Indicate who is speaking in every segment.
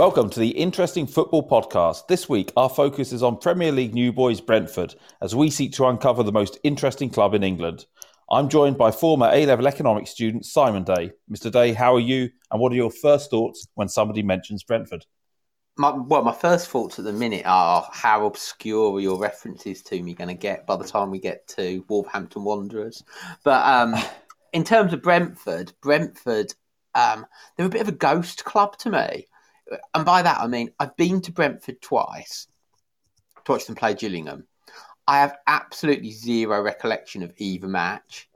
Speaker 1: Welcome to the Interesting Football Podcast. This week, our focus is on Premier League new boys Brentford as we seek to uncover the most interesting club in England. I'm joined by former A level economics student Simon Day. Mr. Day, how are you? And what are your first thoughts when somebody mentions Brentford?
Speaker 2: My, well, my first thoughts at the minute are how obscure are your references to me going to get by the time we get to Wolverhampton Wanderers. But um, in terms of Brentford, Brentford, um, they're a bit of a ghost club to me. And by that, I mean, I've been to Brentford twice to watch them play Gillingham. I have absolutely zero recollection of either match.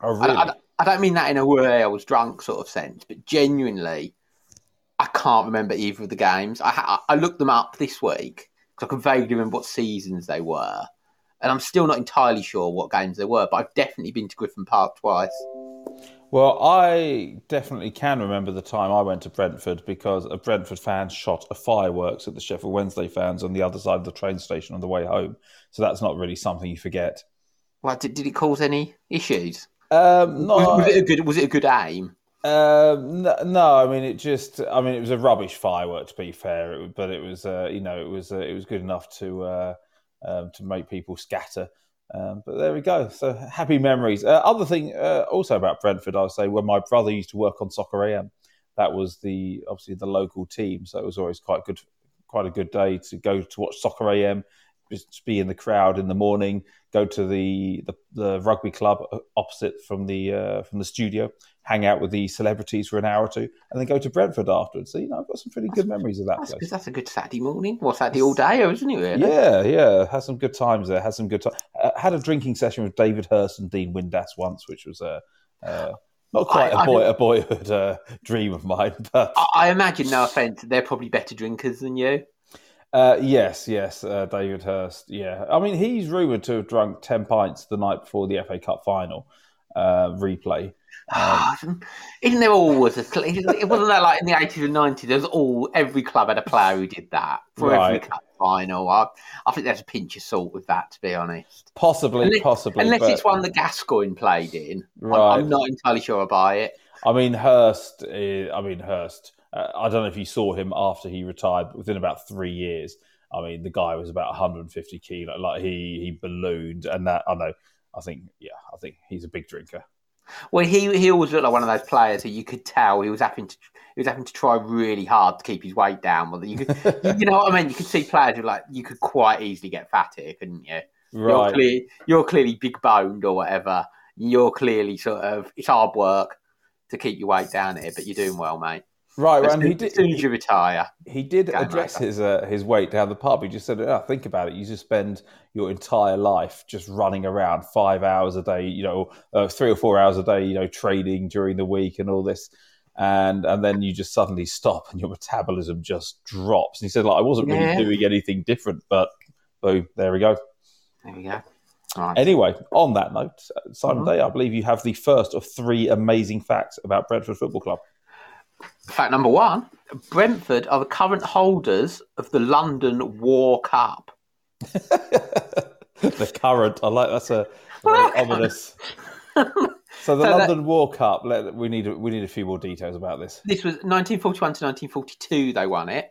Speaker 1: Oh, really?
Speaker 2: I, I, I don't mean that in a way I was drunk sort of sense, but genuinely, I can't remember either of the games. I, I looked them up this week because I can vaguely remember what seasons they were, and I'm still not entirely sure what games they were. But I've definitely been to Griffin Park twice.
Speaker 1: Well, I definitely can remember the time I went to Brentford because a Brentford fan shot a fireworks at the Sheffield Wednesday fans on the other side of the train station on the way home. So that's not really something you forget.
Speaker 2: Well, did, did it cause any issues?
Speaker 1: Um, no,
Speaker 2: Was, was it a good? Was it a good aim?
Speaker 1: Um, no, no, I mean it just. I mean it was a rubbish firework to be fair, it, but it was. Uh, you know, it was. Uh, it was good enough to uh, um, to make people scatter. Um, but there we go. So happy memories. Uh, other thing uh, also about Brentford, I would say, when my brother used to work on Soccer AM, that was the obviously the local team, so it was always quite good, quite a good day to go to watch Soccer AM, just be in the crowd in the morning, go to the the, the rugby club opposite from the uh, from the studio, hang out with the celebrities for an hour or two, and then go to Brentford afterwards. So you know, I've got some pretty good memories of that
Speaker 2: That's,
Speaker 1: place.
Speaker 2: that's a good Saturday morning. Well, Saturday all day, isn't it? Really?
Speaker 1: Yeah, yeah, had some good times there. Had some good time. Uh, had a drinking session with David Hirst and Dean Windass once, which was a uh, not quite
Speaker 2: I-
Speaker 1: a boy
Speaker 2: I-
Speaker 1: a boyhood uh, dream of mine, but
Speaker 2: I, I imagine, no offence, they're probably better drinkers than you.
Speaker 1: uh, yes, yes, uh, David Hirst. Yeah, I mean he's rumored to have drunk ten pints the night before the FA Cup final uh, replay. Um,
Speaker 2: Isn't there always a? It wasn't that like in the eighties and nineties. There's all every club had a player who did that for every
Speaker 1: Right.
Speaker 2: cup final. I, I think there's a pinch of salt with that, to be honest.
Speaker 1: possibly,
Speaker 2: Unless,
Speaker 1: possibly,
Speaker 2: unless
Speaker 1: but-
Speaker 2: it's one that Gascoigne played in. I'm- I'm, not entirely sure I buy it.
Speaker 1: I mean, Hirst. Uh, I mean, Hirst. Uh, I don't know if you saw him after he retired, but within about three years, I mean, the guy was about 150 kilo. Like he he ballooned, and that I know. I think, yeah, I think he's a big drinker.
Speaker 2: Well, he he always looked like one of those players who you could tell he was having to he was having to try really hard to keep his weight down. Well, you could, you, know what I mean. You could see players who like you could quite easily get fat here, couldn't you? You're,
Speaker 1: Right.
Speaker 2: you're clearly big boned or whatever. You're clearly sort of it's hard work to keep your weight down here, but you're doing well, mate.
Speaker 1: Right,
Speaker 2: soon,
Speaker 1: he
Speaker 2: as soon
Speaker 1: did.
Speaker 2: as you retire,
Speaker 1: He did address his uh, his weight down the pub. He just said, oh, "Think about it. You just spend your entire life just running around five hours a day. You know, uh, three or four hours a day. You know, trading during the week and all this, and and then you just suddenly stop and your metabolism just drops." And he said, "Like I wasn't really doing anything different, but boom, there we go."
Speaker 2: there we go. Right.
Speaker 1: Anyway, on that note, uh, Simon
Speaker 2: Mhm.
Speaker 1: Day, I believe you have the first of three amazing facts about Brentford Football Club.
Speaker 2: Fact number one: Brentford are the current holders of the London War Cup.
Speaker 1: the current, I like that's a
Speaker 2: Well,
Speaker 1: very ominous. So the
Speaker 2: So that-
Speaker 1: London War Cup. Let, we need we need a few more details about this.
Speaker 2: This was 1941 to 1942. They won it.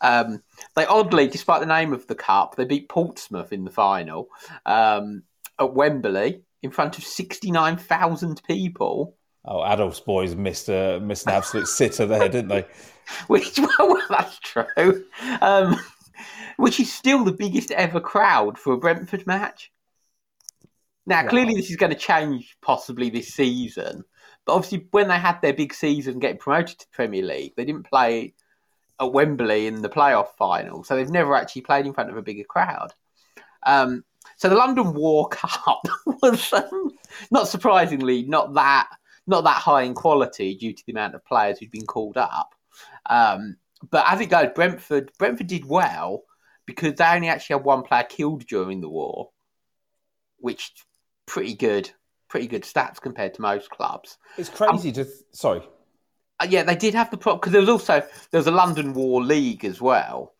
Speaker 2: Um, they oddly, despite the name of the cup, they beat Portsmouth in the final um, at Wembley in front of 69,000 people.
Speaker 1: Oh, Adolf's boys missed a missed an absolute sitter there, didn't they?
Speaker 2: Which, well, that's true. Um, which is still the biggest ever crowd for a Brentford match. Now,
Speaker 1: Wow.
Speaker 2: clearly, this is going to change possibly this season. But obviously, when they had their big season getting promoted to the Premier League, they didn't play at Wembley in the playoff final. So they've never actually played in front of a bigger crowd. Um, so the London War Cup was, um, not surprisingly, not that not that high in quality due to the amount of players who'd been called up. Um, but as it goes, Brentford Brentford did well because they only actually had one player killed during the war, which pretty good, pretty good stats compared to most clubs.
Speaker 1: It's crazy to sorry.
Speaker 2: Uh, yeah, they did have the problem because there was also there was a London War League as well,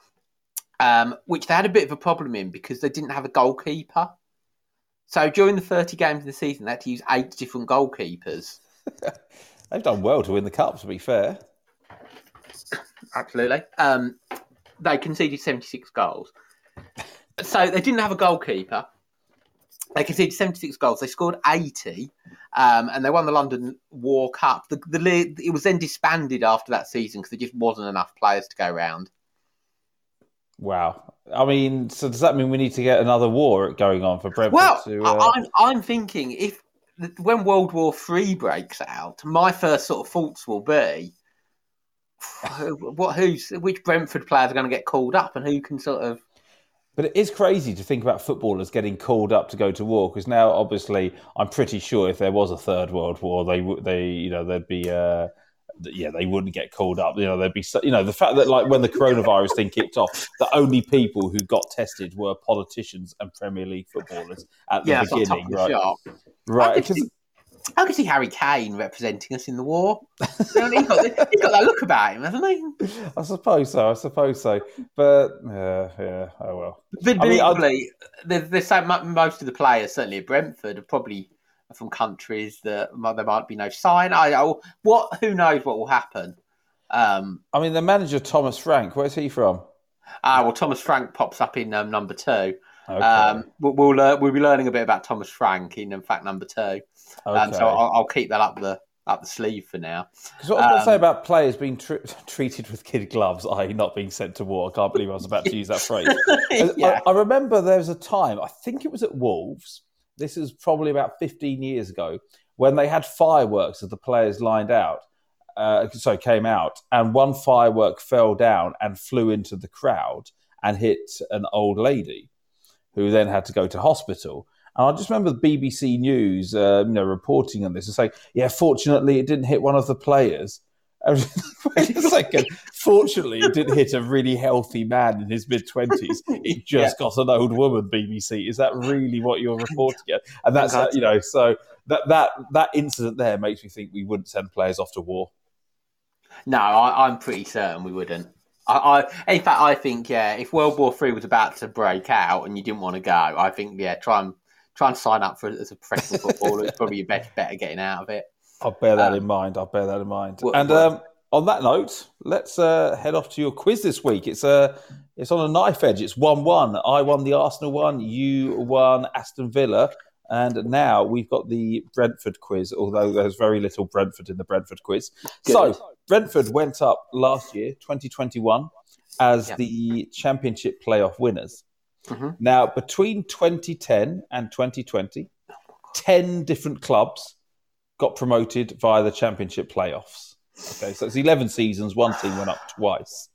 Speaker 2: um, which they had a bit of a problem in because they didn't have a goalkeeper. So during the thirty games of the season, they had to use eight different goalkeepers.
Speaker 1: They've done well to win the cup. To be fair,
Speaker 2: absolutely. Um, they conceded 76 goals. So they didn't have a goalkeeper. They conceded 76 goals. They scored 80, um, and they won the London War Cup. The, the, league- it was then disbanded after that season because there just wasn't enough players to go round.
Speaker 1: Wow. I mean, so does that mean we need to get another war going on for Brentford?
Speaker 2: Well,
Speaker 1: to,
Speaker 2: I,
Speaker 1: uh,
Speaker 2: I'm, I'm thinking if when World War Three breaks out, my first sort of thoughts will be what who's which Brentford players are going to get called up and who can sort of
Speaker 1: But it is crazy to think about footballers getting called up to go to war because now, obviously, I'm pretty sure if there was a third world war, they would, they, you know, there'd be, uh, yeah, they wouldn't get called up. You know, they'd be, so- you know, the fact that like when the coronavirus thing kicked off, the only people who got tested were politicians and Premier League footballers at the
Speaker 2: yeah, it's on top
Speaker 1: beginning,
Speaker 2: the
Speaker 1: right? Right,
Speaker 2: I could, see, I could see Harry Kane representing us in the war. He's, got, he's got that look about him, hasn't he?
Speaker 1: I suppose so. I suppose so. But yeah, yeah. Oh well.
Speaker 2: But,
Speaker 1: I mean,
Speaker 2: there's, there's so much, most of the players, certainly at Brentford, are probably from countries that there might be no sign. I, I what who knows what will happen. Um,
Speaker 1: I mean, the manager Thomas Frank. Where's he from?
Speaker 2: ah, well, Thomas Frank pops up in um, number two.
Speaker 1: Okay.
Speaker 2: Um, we'll we'll, uh, we'll be learning a bit about Thomas Frank in, in fact, number two. Um, so I'll, I'll keep that up the up the sleeve for now.
Speaker 1: Because what I was going to say
Speaker 2: Um,
Speaker 1: about players being tr- treated with kid gloves, i.e., not being sent to war, I can't believe I was about to use that phrase.
Speaker 2: yeah.
Speaker 1: I, I remember there was a time, I think it was at Wolves, this is probably about 15 years ago, when they had fireworks as the players lined out, uh, so came out, and one firework fell down and flew into the crowd and hit an old lady who then had to go to hospital. And I just remember the BBC News, uh, you know, reporting on this and saying, "Yeah, fortunately, it didn't hit one of the players." Wait a second. Fortunately, it didn't hit a really healthy man in his mid twenties. It just got an old woman. BBC, is that really what you're reporting? At? And that's uh, you know, so that that that incident there makes me think we wouldn't send players off to war.
Speaker 2: No, I, I'm pretty certain we wouldn't. I, I, in fact, I think yeah, if World War Three was about to break out and you didn't want to go, I think yeah, try and try and sign up for it as a professional footballer. it's probably your best bet of getting out of it.
Speaker 1: I'll bear that
Speaker 2: Um,
Speaker 1: in mind. I'll bear that in mind.
Speaker 2: what-
Speaker 1: and
Speaker 2: what-
Speaker 1: um, on that note, let's uh, head off to your quiz this week. It's uh, it's on a knife edge. It's one-one. I won the Arsenal one. You won Aston Villa. And now we've got the Brentford quiz, although there's very little Brentford in the Brentford quiz.
Speaker 2: Good.
Speaker 1: So Brentford went up last year, 2021, as
Speaker 2: Yep.
Speaker 1: the Championship playoff winners.
Speaker 2: Mhm.
Speaker 1: Now, between 2010 and 2020, 10 different clubs got promoted via the Championship playoffs. Okay, so it's 11 seasons, one team went up twice.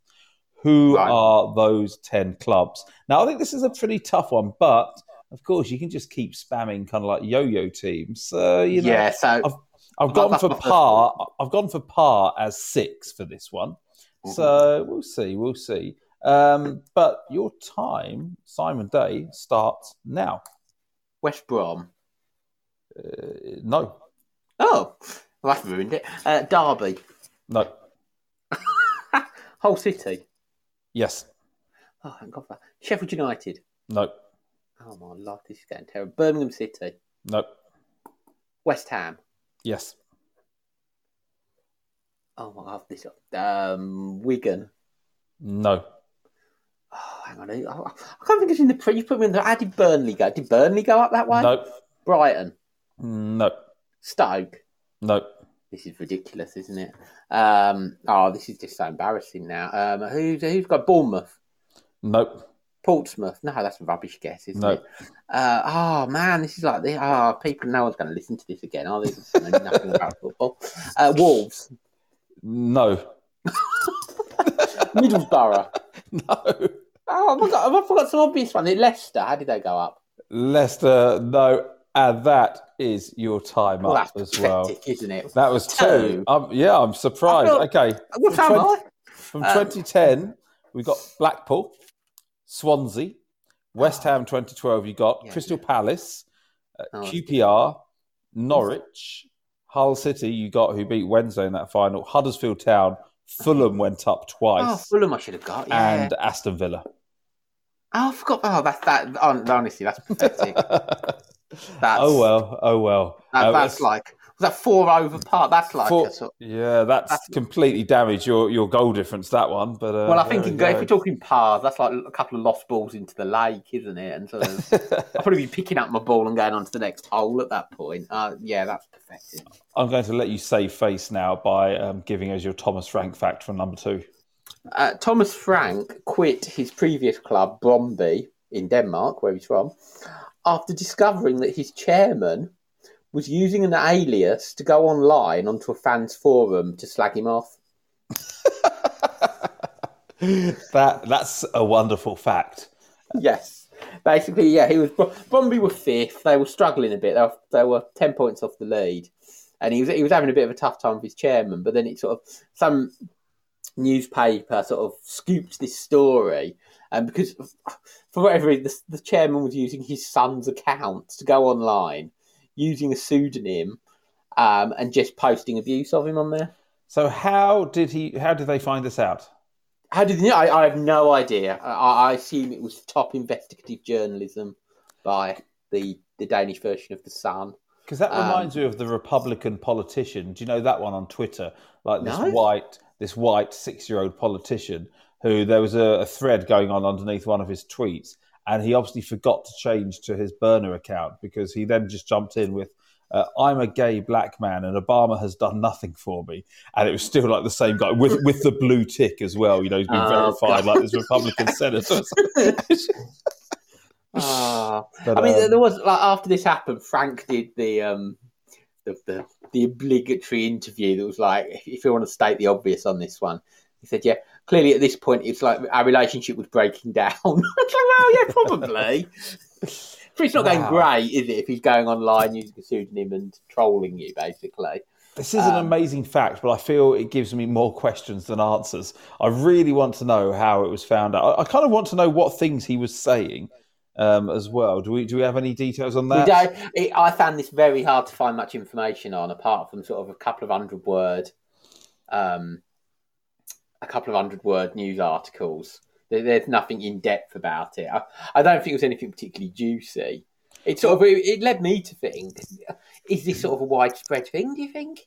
Speaker 1: Who
Speaker 2: Right.
Speaker 1: are those 10 clubs? Now, I think this is a pretty tough one, but of course, you can just keep spamming kind of like yo yo teams. So, you know,
Speaker 2: yeah, so
Speaker 1: I've- I've gone for par. I've gone for par as six for this one. So we'll see. We'll see. Um, but your time, Simon Day, starts now.
Speaker 2: West Brom.
Speaker 1: Uh, no,
Speaker 2: Oh, well, that's ruined it. Uh, Derby.
Speaker 1: no,
Speaker 2: Hull City.
Speaker 1: yes,
Speaker 2: Oh, thank God for that. Sheffield United.
Speaker 1: no,
Speaker 2: Oh my life, this is getting terrible. Birmingham City.
Speaker 1: no,
Speaker 2: West Ham.
Speaker 1: yes,
Speaker 2: Oh my God, this um, Wigan.
Speaker 1: no.
Speaker 2: Oh, hang on, I, I can't think it's in the pre. You put me in the. How did Burnley go? Did Burnley go up that way?
Speaker 1: No,
Speaker 2: Brighton,
Speaker 1: no,
Speaker 2: Stoke.
Speaker 1: no.
Speaker 2: This is ridiculous, isn't it? Um, oh, this is just so embarrassing now. Um, who's who's got Bournemouth?
Speaker 1: Nope.
Speaker 2: Portsmouth. No, that's a rubbish guess, isn't
Speaker 1: No.
Speaker 2: it? Uh, oh man, this is like the oh people. No one's going to listen to this again. Are they? This is nothing about football. Uh, Wolves,
Speaker 1: No.
Speaker 2: Middlesbrough.
Speaker 1: No.
Speaker 2: Oh, I forgot, I forgot some obvious one. Leicester. How did they go up?
Speaker 1: Leicester, no. And that is your time
Speaker 2: Well,
Speaker 1: up
Speaker 2: that's
Speaker 1: as well.
Speaker 2: isn't it?
Speaker 1: That was two. Um, yeah, I'm surprised. Okay.
Speaker 2: What
Speaker 1: From
Speaker 2: am
Speaker 1: 20
Speaker 2: I?
Speaker 1: From
Speaker 2: Um,
Speaker 1: 2010, we've got Blackpool, Swansea, West Ham 2012, you got
Speaker 2: Yeah.
Speaker 1: Crystal Palace, uh,
Speaker 2: Oh,
Speaker 1: QPR, Norwich, Hull City, you got who beat Wednesday in that final, Huddersfield Town, Fulham went up
Speaker 2: Oh,
Speaker 1: twice,
Speaker 2: Fulham, I should have got. Yeah.
Speaker 1: and Aston Villa.
Speaker 2: oh, I forgot. Oh, that's that. Honestly, that's pathetic. That's-
Speaker 1: oh well, oh well.
Speaker 2: That,
Speaker 1: Uh,
Speaker 2: that's like that four over par? That's like
Speaker 1: Four-
Speaker 2: sort.
Speaker 1: yeah, that's,
Speaker 2: That's-
Speaker 1: completely damaged your, your goal difference. That one, but uh,
Speaker 2: Well, I think
Speaker 1: we
Speaker 2: if
Speaker 1: go.
Speaker 2: we're talking pars, that's like a couple of lost balls into the lake, isn't it? And sort of, I'll probably be picking up my ball and going on to the next hole at that point. Uh, yeah, that's perfected.
Speaker 1: I'm going to let you save face now by um, giving us your Thomas Frank fact from number two.
Speaker 2: Uh, Thomas Frank quit his previous club, Brøndby, in Denmark, where he's from, after discovering that his chairman was using an alias to go online onto a fans forum to slag him off.
Speaker 1: that that's a wonderful fact.
Speaker 2: yes. Basically, yeah, he was. Brøndby were fifth. They were struggling a bit. They were, they were ten points off the lead, and he was he was having a bit of a tough time with his chairman. But then it sort of some newspaper sort of scooped this story, and because for whatever reason, the, the chairman was using his son's account to go online, using a pseudonym, um, and just posting abuse of him on there.
Speaker 1: So how did he? How did they find this out?
Speaker 2: How did you know? I, I have no idea. I, I assume it was top investigative journalism by the the Danish version of the Sun.
Speaker 1: Because that
Speaker 2: Um,
Speaker 1: reminds me of the Republican politician. Do you know that one on Twitter? Like this
Speaker 2: No.
Speaker 1: white, this white six-year-old politician who there was a, a thread going on underneath one of his tweets, and he obviously forgot to change to his burner account because he then just jumped in with. Uh, I'm a gay black man, and Obama has done nothing for me. And it was still like the same guy with with the blue tick as well. You know, he's been
Speaker 2: Oh,
Speaker 1: verified
Speaker 2: God.
Speaker 1: like this Republican senator.
Speaker 2: Ah,
Speaker 1: But,
Speaker 2: I mean,
Speaker 1: um,
Speaker 2: there was like after this happened, Frank did the um the the, the obligatory interview that was like, if you want to state the obvious on this one, he said, yeah, clearly at this point it's like our relationship was breaking down. I was like, well, yeah, probably. but it's not going
Speaker 1: Wow.
Speaker 2: great, is it? If he's going online using a pseudonym and trolling you, basically.
Speaker 1: This is an
Speaker 2: Um,
Speaker 1: amazing fact, but I feel it gives me more questions than answers. I really want to know how it was found out. I, I kind of want to know what things he was saying um, as well. Do we do we have any details on that?
Speaker 2: it, I found this very hard to find much information on, apart from sort of a couple of hundred word, um, a couple of hundred word news articles. There, there's nothing in depth about it. I, I don't think it was anything particularly juicy. It sort of it, it led me to think: is this sort of a widespread thing? Do you think?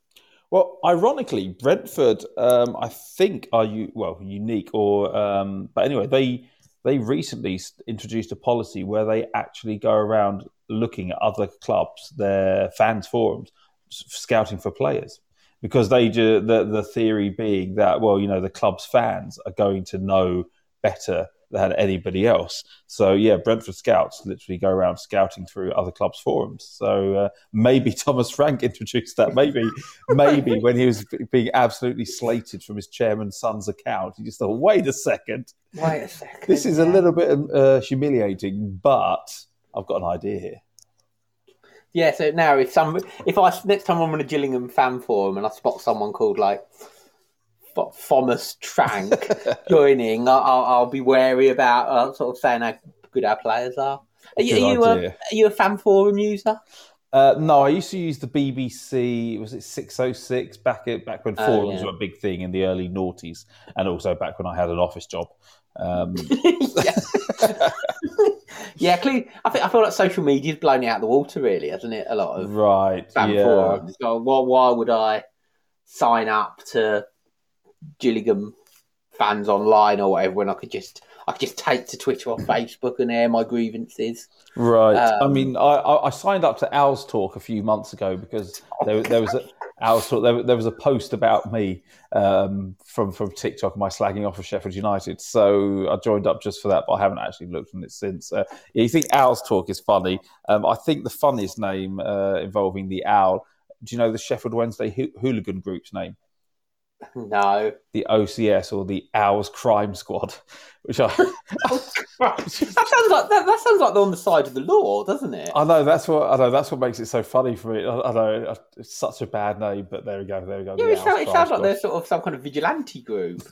Speaker 1: Well, ironically, Brentford, um, I think, are you well unique or, um, but anyway, they they recently introduced a policy where they actually go around looking at other clubs, their fans forums, scouting for players. Because they ju- the the theory being that well, you know, the club's fans are going to know better than anybody else. So yeah, Brentford scouts literally go around scouting through other clubs' forums. So uh, maybe Thomas Frank introduced that. Maybe maybe when he was being absolutely slated from his chairman's son's account, he just thought, wait a second,
Speaker 2: Wait a second.
Speaker 1: this is a little bit uh, humiliating, but I've got an idea here.
Speaker 2: Yeah, so now if some if I next time I'm on a Gillingham fan forum and I spot someone called like F- Thomas Trank joining, I- I'll, I'll be wary about uh, sort of saying how good our players are. Are you, are you, a, are you a fan forum user?
Speaker 1: Uh, no, I used to use the BBC. Was it six oh six back at, back when
Speaker 2: Oh,
Speaker 1: forums
Speaker 2: yeah.
Speaker 1: were a big thing in the early noughties, and also back when I had an office job. Um,
Speaker 2: yeah. Clearly, I think I feel like social media's blown it out of the water, really, hasn't it? A lot of
Speaker 1: right, yeah.
Speaker 2: forums. So why, why would I sign up to Gillingham fans online or whatever when I could just I could just take to Twitter or Facebook and air my grievances?
Speaker 1: Right. I
Speaker 2: Um,
Speaker 1: mean, I, I I signed up to Owls Talk a few months ago because there, there was a Owls Talk. There, there was a post about me um, from from TikTok, and my slagging off of Sheffield United. So I joined up just for that, but I haven't actually looked on it since. Uh, yeah, you think Owls Talk is funny? Um, I think the funniest name uh, involving the owl. Do you know the Sheffield Wednesday hoo- hooligan group's name?
Speaker 2: No.
Speaker 1: The OCS or the Owls Crime Squad, which I oh,
Speaker 2: that sounds like that, that sounds like they're on the side of the law, doesn't it?
Speaker 1: I know that's what I know. That's what makes it so funny for me. I, I know it's such a bad name, but there we go. There we go.
Speaker 2: yeah, it, sounds, it sounds like they're sort of some kind of vigilante group.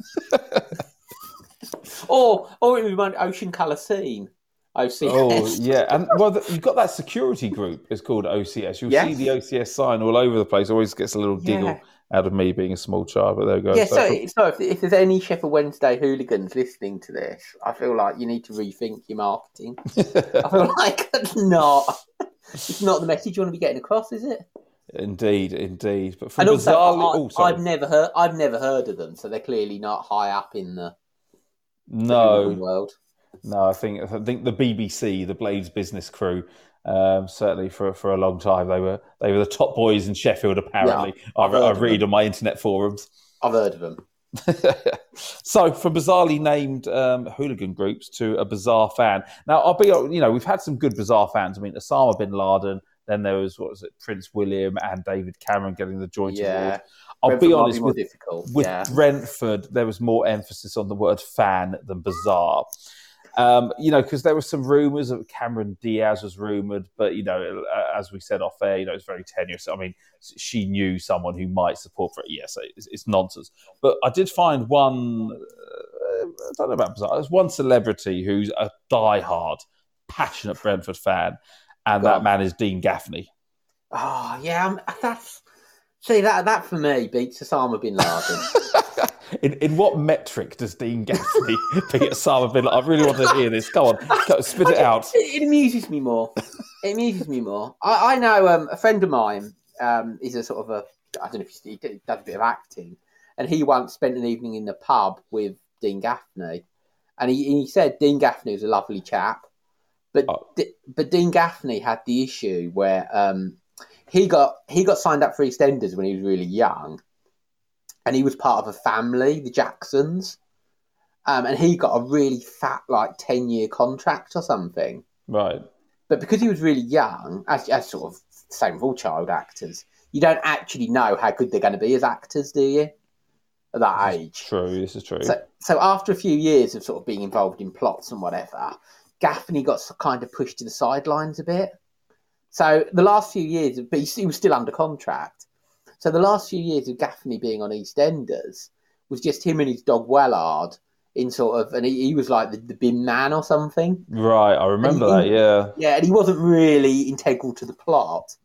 Speaker 2: or or it reminds Ocean Colour Scene. OCS.
Speaker 1: Oh yeah, and well, the, you've got that security group. It's called OCS. You'll
Speaker 2: Yes.
Speaker 1: see the OCS sign all over the place. Always gets a little giggle
Speaker 2: Yeah.
Speaker 1: Out of me being a small child. But there we go.
Speaker 2: Yeah,
Speaker 1: So-
Speaker 2: so, so if, if there's any Sheffield Wednesday hooligans listening to this, I feel like you need to rethink your marketing. I feel like that's not it's not the message you want to be getting across, is it?
Speaker 1: Indeed, indeed. But from
Speaker 2: And also,
Speaker 1: bizarrely,
Speaker 2: I,
Speaker 1: oh,
Speaker 2: I've never heard. I've never heard of them, so they're clearly not high up in the
Speaker 1: no,
Speaker 2: world.
Speaker 1: No, I think I think the BBC, the Blades business crew, um, certainly for for a long time they were they were the top boys in Sheffield. Apparently, I,
Speaker 2: I've heard
Speaker 1: I read on my internet forums.
Speaker 2: I've heard of them.
Speaker 1: so, from bizarrely named um, hooligan groups to a bizarre fan. Now, I'll be you know we've had some good bizarre fans. I mean, Osama bin Laden. Then there was what was it, Prince William and David Cameron getting the joint
Speaker 2: Yeah.
Speaker 1: award. I'll
Speaker 2: Brentford
Speaker 1: be honest
Speaker 2: more
Speaker 1: with
Speaker 2: difficult.
Speaker 1: with
Speaker 2: yeah.
Speaker 1: Brentford, there was more emphasis on the word fan than bizarre. Um, you know, because there were some rumours that Cameron Diaz was rumoured, but you know, as we said off air, you know, it's very tenuous. I mean, she knew someone who might support for it. Yes, it's, it's nonsense. But I did find one. Uh, I don't know about bizarre. There's one celebrity who's a die-hard, passionate Brentford fan, and
Speaker 2: Go
Speaker 1: that man is Dean Gaffney.
Speaker 2: Oh yeah, um, that's see that that for me beats Osama bin Laden.
Speaker 1: In, in what metric does Dean Gaffney beat Osama bin Laden? I really want to hear this. Go on, go, spit it out.
Speaker 2: It, it amuses me more. It amuses me more. I, I know um, a friend of mine um, is a sort of a I don't know if he, does a bit of acting, and he once spent an evening in the pub with Dean Gaffney, and he, he said Dean Gaffney was a lovely chap, but
Speaker 1: Oh.
Speaker 2: D- but Dean Gaffney had the issue where um, he got he got signed up for EastEnders when he was really young, and he was part of a family, the Jacksons, um, and he got a really fat like ten year contract or something.
Speaker 1: Right.
Speaker 2: But because he was really young, as, as sort of same with all child actors, you don't actually know how good they're going to be as actors, do you? At that age.
Speaker 1: True. This is true.
Speaker 2: So, so after a few years of sort of being involved in plots and whatever, Gaffney got kind of pushed to the sidelines a bit. So the last few years, but he was still under contract. So the last few years of Gaffney being on EastEnders was just him and his dog Wellard in sort of, and he, he was like the, the bin man or something.
Speaker 1: right. I remember
Speaker 2: And
Speaker 1: that. Yeah.
Speaker 2: Yeah, and he wasn't really integral to the plot.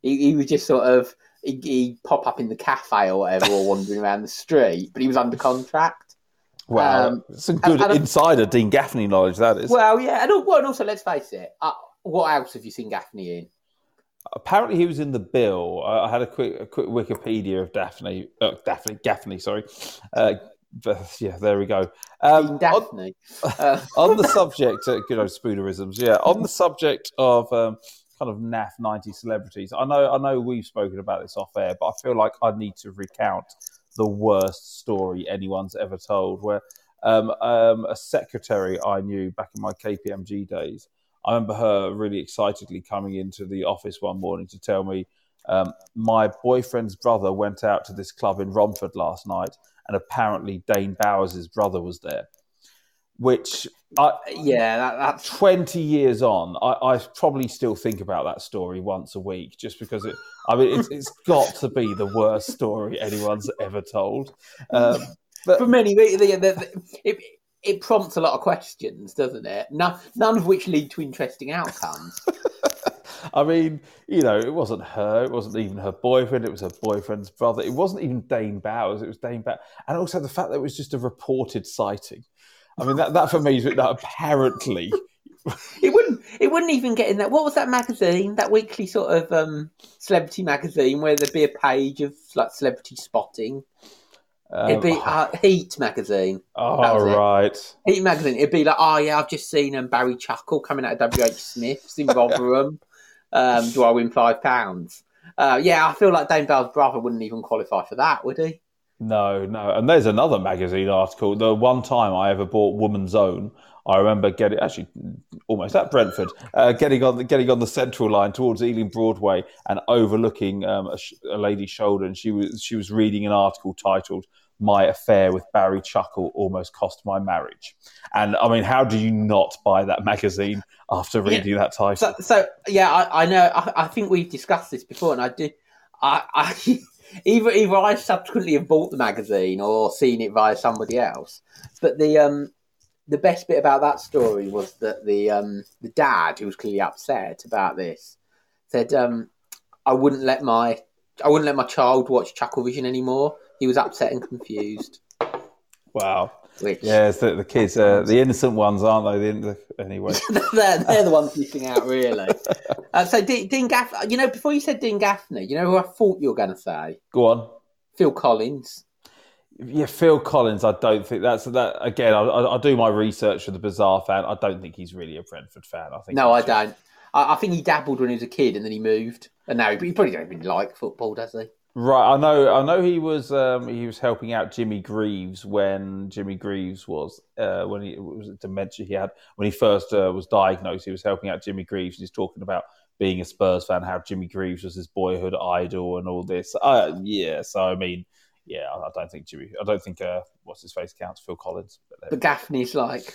Speaker 2: He, he was just sort of he, he'd pop up in the cafe or whatever, or wandering around the street. But he was under contract.
Speaker 1: Wow.
Speaker 2: Um,
Speaker 1: Some good
Speaker 2: and- and-
Speaker 1: insider Dean Gaffney knowledge. That is.
Speaker 2: Well, yeah, and, well, and also let's face it. Uh, what else have you seen Gaffney in?
Speaker 1: Apparently, he was in the bill. I I had a quick, a quick Wikipedia of Daphne. Uh, Daphne. Gaffney. Sorry. Uh, but, yeah. There we go. Um,
Speaker 2: Dean
Speaker 1: on-
Speaker 2: Daphne. Uh,
Speaker 1: on the subject, uh, good old spoonerisms, yeah. On the subject of um, kind of NAF ninety celebrities, I know, I know, we've spoken about this off air, but I feel like I need to recount the worst story anyone's ever told. Where um, um, a secretary I knew back in my KPMG days, I remember her really excitedly coming into the office one morning to tell me. Um, my boyfriend's brother went out to this club in Romford last night, and apparently Dane Bowers' brother was there. Which I,
Speaker 2: yeah, that, that's
Speaker 1: 20 years on, I, I probably still think about that story once a week just because it, I mean, it's, it's got to be the worst story anyone's ever told. Um,
Speaker 2: for many. It, it prompts a lot of questions, doesn't it? None, none of which lead to interesting outcomes.
Speaker 1: I mean, you know, it wasn't her, it wasn't even her boyfriend, it was her boyfriend's brother. It wasn't even Dane Bowers, it was Dane Bowers. And also the fact that it was just a reported sighting. I mean, that, that for me is that apparently.
Speaker 2: It wouldn't. It wouldn't even get in that. What was that magazine? That weekly sort of um, celebrity magazine where there'd be a page of like celebrity spotting.
Speaker 1: Um,
Speaker 2: It'd be uh, Heat magazine.
Speaker 1: oh,
Speaker 2: was it.
Speaker 1: right.
Speaker 2: Heat magazine. It'd be like, oh yeah, I've just seen um, Barry Chuckle coming out of W. H. Smith's in Rotherham. um, do I win five pounds? Uh, yeah, I feel like Dane Bell's brother wouldn't even qualify for that, would he?
Speaker 1: No, no. And there's another magazine article. The one time I ever bought Woman's Own, I remember getting actually almost at Brentford, uh, getting on the, getting on the central line towards Ealing Broadway and overlooking um, a, sh- a lady's shoulder, and she was she was reading an article titled "My Affair with Barry Chuckle Almost Cost My Marriage." And I mean, how do you not buy that magazine after reading that title?
Speaker 2: So, so yeah, I, I know. I, I think we've discussed this before, and I do. I, I either either I subsequently have bought the magazine or seen it via somebody else. But the um the best bit about that story was that the um the dad, who was clearly upset about this, said um I wouldn't let my I wouldn't let my child watch Chucklevision anymore. He was upset and confused.
Speaker 1: Wow.
Speaker 2: Which
Speaker 1: Yeah, it's the, the kids, uh, the innocent ones, aren't they? The, the, anyway,
Speaker 2: they're, they're the ones missing out, really. Uh, so Dean, Dean Gaffney, you know, before you said Dean Gaffney, you know who I thought you were going to say?
Speaker 1: go on.
Speaker 2: Phil Collins.
Speaker 1: Yeah, Phil Collins. I don't think that's that. Again, I, I, I do my research for the bizarre fan. I don't think he's really a Brentford fan. I think
Speaker 2: No, I don't. I, I think he dabbled when he was a kid and then he moved. And now he, he probably don't really like football, does he?
Speaker 1: Right, I know. I know he was um, he was helping out Jimmy Greaves when Jimmy Greaves was uh, when he was dementia he had when he first uh, was diagnosed. He was helping out Jimmy Greaves. He's talking about being a Spurs fan, how Jimmy Greaves was his boyhood idol and all this. Uh, yeah, so I mean, yeah, I I don't think Jimmy. I don't think uh, what's his face counts Phil Collins. But
Speaker 2: But Gaffney's like,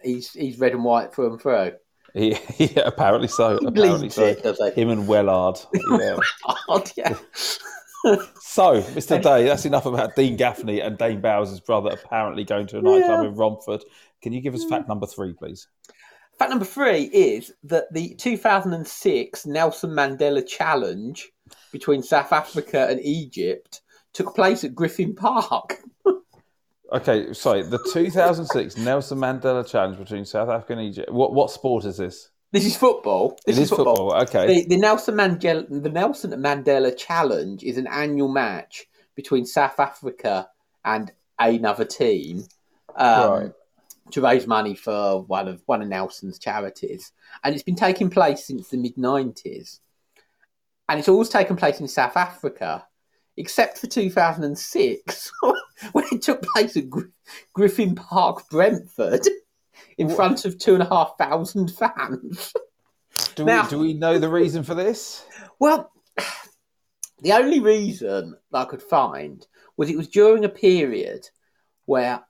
Speaker 2: he's he's red and white through and through.
Speaker 1: he, yeah, apparently so.
Speaker 2: He
Speaker 1: Apparently so.
Speaker 2: it?
Speaker 1: Him and Wellard. Yeah.
Speaker 2: God, yeah.
Speaker 1: So, Mr. Day, that's enough about Dean Gaffney and Dane Bowers' brother apparently going to a nightclub
Speaker 2: Yeah.
Speaker 1: in Romford. Can you give us fact number three, please?
Speaker 2: Fact number three is that the 2006 Nelson Mandela Challenge between South Africa and Egypt took place at Griffin Park.
Speaker 1: Okay, sorry. The 2006 Nelson Mandela Challenge between South Africa and Egypt. What what sport is this?
Speaker 2: This is football. This
Speaker 1: it is football. Okay.
Speaker 2: The, the Nelson Mandela the Nelson Mandela Challenge is an annual match between South Africa and another team um,
Speaker 1: Right.
Speaker 2: to raise money for one of one of Nelson's charities, and it's been taking place since the mid nineties, and it's always taken place in South Africa, except for two thousand and six when it took place at Gr- Griffin Park, Brentford. In front of two and a half thousand fans.
Speaker 1: Do
Speaker 2: now-
Speaker 1: we do we know the reason for this?
Speaker 2: Well, the only reason I could find was it was during a period where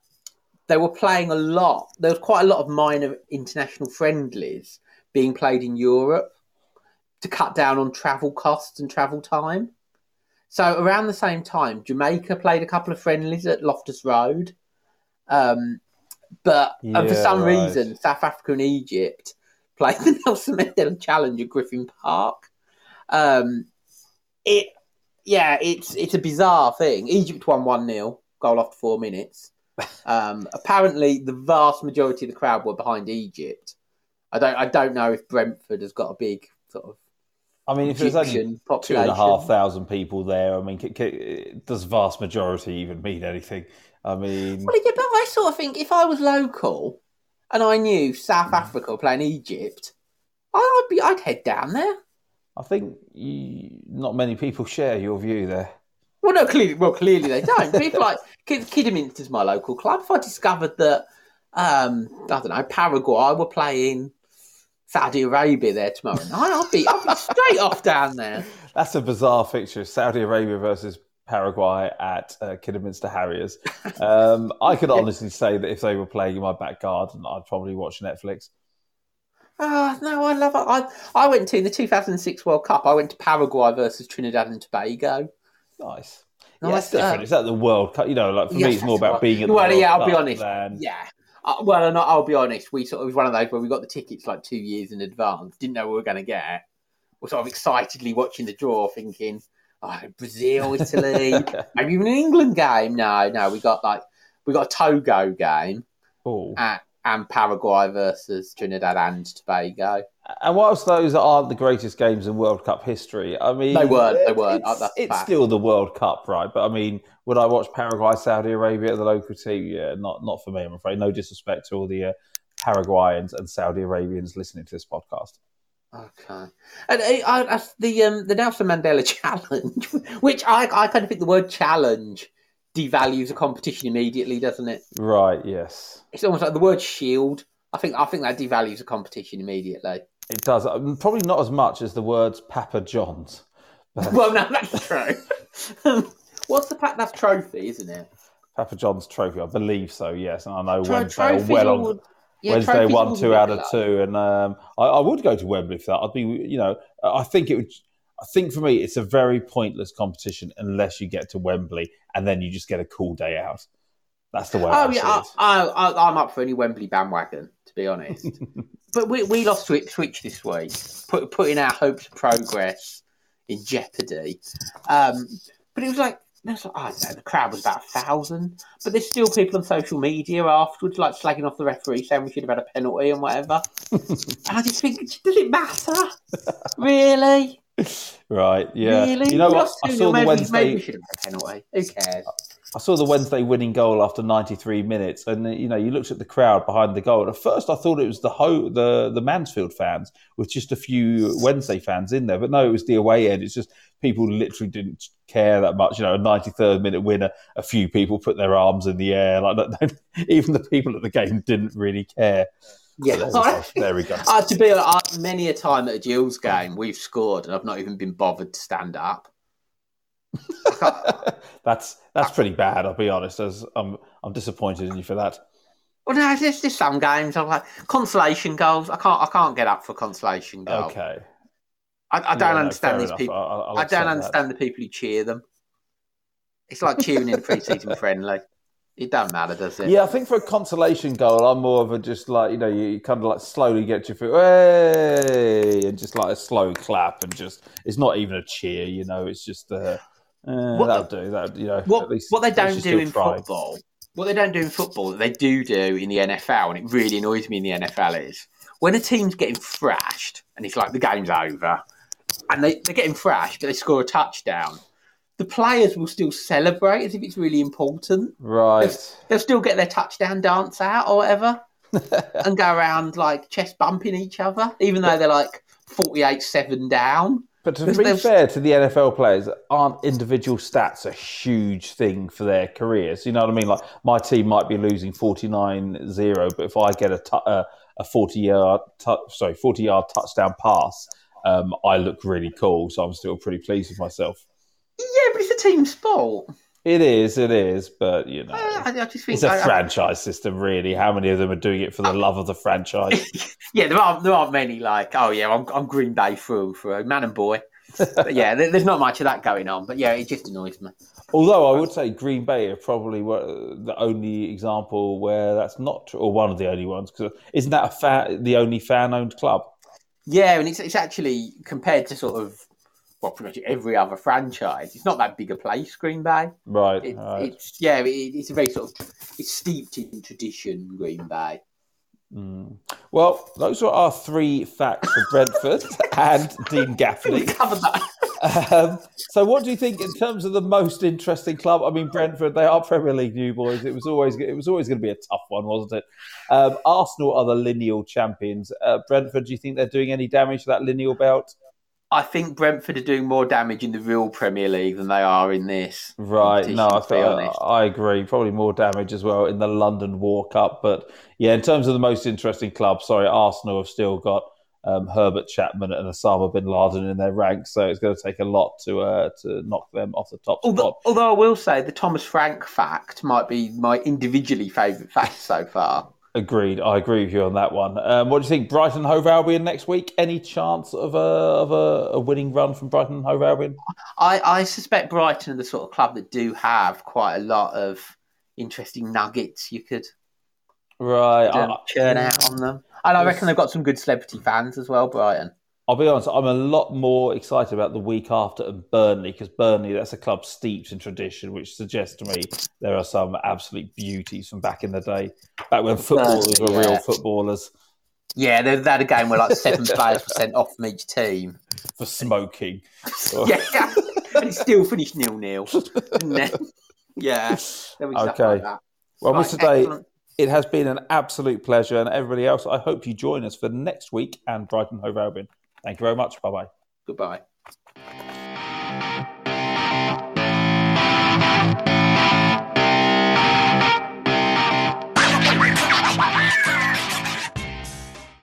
Speaker 2: they were playing a lot. There was quite a lot of minor international friendlies being played in Europe to cut down on travel costs and travel time. So around the same time, Jamaica played a couple of friendlies at Loftus Road. Um, but and for some
Speaker 1: right.
Speaker 2: reason, South Africa and Egypt played the Nelson Mandela Challenge at Griffin Park. Um, it, yeah, it's it's a bizarre thing. Egypt won one 0 goal after four minutes. Um, apparently, the vast majority of the crowd were behind Egypt. I don't I don't know if Brentford has got a big sort of
Speaker 1: I mean, if there's only
Speaker 2: Egyptian
Speaker 1: two
Speaker 2: population.
Speaker 1: and a half thousand people there, I mean, c- c- does vast majority even mean anything? I mean,
Speaker 2: Well, yeah, but I sort of think if I was local and I knew South Africa playing Egypt, I'd be I'd head down there.
Speaker 1: I think you, not many people share your view there.
Speaker 2: Well, no, clearly, well, clearly they don't. People like Kid, Kidderminster's my local club. If I discovered that, um, I don't know, Paraguay were playing Saudi Arabia there tomorrow night, I'd be, I'd be straight off down there.
Speaker 1: That's a bizarre fixture: Saudi Arabia versus Paraguay at uh, Kidderminster Harriers. Um, I could honestly say that if they were playing in my back garden, I'd probably watch Netflix.
Speaker 2: Oh, no, I love it. I, I went to the 2006 World Cup. I went to Paraguay versus Trinidad and Tobago.
Speaker 1: Nice.
Speaker 2: No,
Speaker 1: yeah, it's
Speaker 2: uh,
Speaker 1: different. It's at the World Cup. You know, like for
Speaker 2: Yes,
Speaker 1: me, it's more about
Speaker 2: right.
Speaker 1: being at the
Speaker 2: Well,
Speaker 1: World
Speaker 2: yeah, I'll be
Speaker 1: Cup
Speaker 2: honest.
Speaker 1: than-
Speaker 2: Yeah. Uh, well, I'll be honest. We sort of it was one of those where we got the tickets like two years in advance. Didn't know what we were going to get. We're sort of excitedly watching the draw, thinking, "Oh, Brazil, Italy, maybe even an England game." No, no, we got like we got a Togo game
Speaker 1: Oh.
Speaker 2: at, and Paraguay versus Trinidad and Tobago.
Speaker 1: And whilst those aren't the greatest games in World Cup history, I mean,
Speaker 2: They weren't, they weren't.
Speaker 1: It's,
Speaker 2: That's
Speaker 1: it's still the World Cup, right? But I mean, would I watch Paraguay, Saudi Arabia, the local team? Yeah, not not for me. I'm afraid. No disrespect to all the uh, Paraguayans and Saudi Arabians listening to this podcast.
Speaker 2: Okay, and uh, I, I, the um, the Nelson Mandela Challenge, which I I kind of think the word challenge devalues a competition immediately, doesn't it?
Speaker 1: Right? Yes,
Speaker 2: It's almost like the word shield. I think I think that devalues a competition immediately.
Speaker 1: it does. Um, Probably not as much as the words Papa John's. But
Speaker 2: Well, no, that's true. What's the pack? That's trophy, isn't it?
Speaker 1: Papa John's trophy, I believe so. Yes, and I know
Speaker 2: Tro- trophies
Speaker 1: well on.
Speaker 2: Yeah,
Speaker 1: Wednesday
Speaker 2: won,
Speaker 1: two out of two, and um, I, I would go to Wembley for that. I'd be, you know, I think it would. I think for me, it's a very pointless competition unless you get to Wembley and then you just get a cool day out. That's the way. I
Speaker 2: Oh
Speaker 1: see
Speaker 2: yeah, I. I, I, I'm up for any Wembley bandwagon, to be honest. but we, we lost to Ipswich this week, put, putting our hopes of progress in jeopardy. Um, but it was like And I was like, I don't know, the crowd was about a thousand, but there's still people on social media afterwards, like slagging off the referee, saying we should have had a penalty and whatever. and I just think, does it matter? really?
Speaker 1: Right, yeah.
Speaker 2: Really?
Speaker 1: You know what? I saw the
Speaker 2: maybe,
Speaker 1: Wednesday.
Speaker 2: Maybe we should have had a penalty. Who cares?
Speaker 1: I saw the Wednesday winning goal after 93 minutes, and uh, you know, you looked at the crowd behind the goal. At first, I thought it was the ho- the the Mansfield fans with just a few Wednesday fans in there, but no, it was the away end. It's just people literally didn't care that much. You know, a 93rd minute winner, a few people put their arms in the air, like that. Even the people at the game didn't really care.
Speaker 2: Yeah.
Speaker 1: There we go. There we go.
Speaker 2: Uh, to be honest, uh, many a time at a Gills game, we've scored and I've not even been bothered to stand up.
Speaker 1: that's that's pretty bad. I'll be honest. As I'm I'm disappointed in you for that.
Speaker 2: Well, no, there's just some games I'm like consolation goals. I can't, I can't get up for consolation goal.
Speaker 1: Okay.
Speaker 2: I, I don't
Speaker 1: no,
Speaker 2: understand
Speaker 1: fair
Speaker 2: these
Speaker 1: enough.
Speaker 2: people.
Speaker 1: I'll- I'll
Speaker 2: I don't
Speaker 1: that.
Speaker 2: understand the people who cheer them. It's like cheering in a pre-season friendly. It doesn't matter, does it?
Speaker 1: Yeah, I think for a consolation goal, I'm more of a just like you know you kind of like slowly get your foot, hey, and just like a slow clap, and just it's not even a cheer, you know, it's just uh, uh
Speaker 2: What
Speaker 1: that'll do. That you know,
Speaker 2: What what they don't do in
Speaker 1: tried.
Speaker 2: football, what they don't do in football, they do do in the NFL, and it really annoys me in the NFL is when a team's getting thrashed and it's like the game's over, and they they're getting thrashed, but they score a touchdown. The players will still celebrate as if it's really important.
Speaker 1: Right.
Speaker 2: They'll still get their touchdown dance out or whatever, and go around like chest bumping each other, even though they're like forty-eight seven down.
Speaker 1: But to be fair to the NFL players, aren't individual stats a huge thing for their careers? You know what I mean? Like my team might be losing 49-0, but if I get a uh, a 40 yard tu- sorry, 40 yard touchdown pass, um, I look really cool, so I'm still pretty pleased with myself.
Speaker 2: Yeah, but it's a team sport.
Speaker 1: It is, it is, but you know,
Speaker 2: I, I just think
Speaker 1: it's a
Speaker 2: I- I-
Speaker 1: franchise system, really. How many of them are doing it for the love of the franchise?
Speaker 2: Yeah, there aren't there aren't many like oh yeah I'm, I'm Green Bay through through man and boy. But yeah, there, there's not much of that going on. But yeah, it just annoys me.
Speaker 1: Although I would say Green Bay are probably the only example where that's not or one of the only ones. Because isn't that a fan, the only fan-owned club?
Speaker 2: Yeah, and it's it's actually compared to sort of well pretty much every other franchise. It's not that big a place, Green Bay.
Speaker 1: Right.
Speaker 2: It,
Speaker 1: right.
Speaker 2: It's yeah, it, it's a very sort of it's steeped in tradition, Green Bay.
Speaker 1: Mm. Well, those are our three facts for Brentford and Dean Gaffney.
Speaker 2: We covered that.
Speaker 1: Um, so, what do you think in terms of the most interesting club? I mean, Brentford, they are Premier League new boys. It was always it was always going to be a tough one, wasn't it? Um, Arsenal are the lineal champions. Uh, Brentford, do you think they're doing any damage to that lineal belt?
Speaker 2: I think Brentford are doing more damage in the real Premier League than they are in this.
Speaker 1: Right. No, I,
Speaker 2: competition, to be
Speaker 1: th-
Speaker 2: honest.
Speaker 1: I agree. Probably more damage as well in the London War Cup. But yeah, in terms of the most interesting club, sorry, Arsenal have still got um, Herbert Chapman and Osama bin Laden in their ranks, so it's going to take a lot to uh, to knock them off the top
Speaker 2: Although,
Speaker 1: spot.
Speaker 2: although I will say the Thomas Frank fact might be my individually favourite fact so far.
Speaker 1: Agreed. I agree with you on that one. Um, what do you think? Brighton Hove Albion next week? Any chance of a of a, a winning run from Brighton Hove Albion?
Speaker 2: I, I suspect Brighton are the sort of club that do have quite a lot of interesting nuggets you could
Speaker 1: Right.
Speaker 2: um,
Speaker 1: I,
Speaker 2: churn out on them. And I reckon they've got some good celebrity fans as well, Brighton.
Speaker 1: I'll be honest. I'm a lot more excited about the week after and Burnley because Burnley that's a club steeped in tradition, which suggests to me there are some absolute beauties from back in the day, back when footballers were real footballers
Speaker 2: Yeah, they had a game where like seven players were sent off from each team.
Speaker 1: for smoking.
Speaker 2: Yeah, and it still finished nil nil. yeah, there was stuff
Speaker 1: Okay.
Speaker 2: like that.
Speaker 1: Well,
Speaker 2: Right,
Speaker 1: Mr. Day. It has been an absolute pleasure, and everybody else, I hope you join us for next week and Brighton Hove Albion. Thank you very much. Bye bye.
Speaker 2: Goodbye.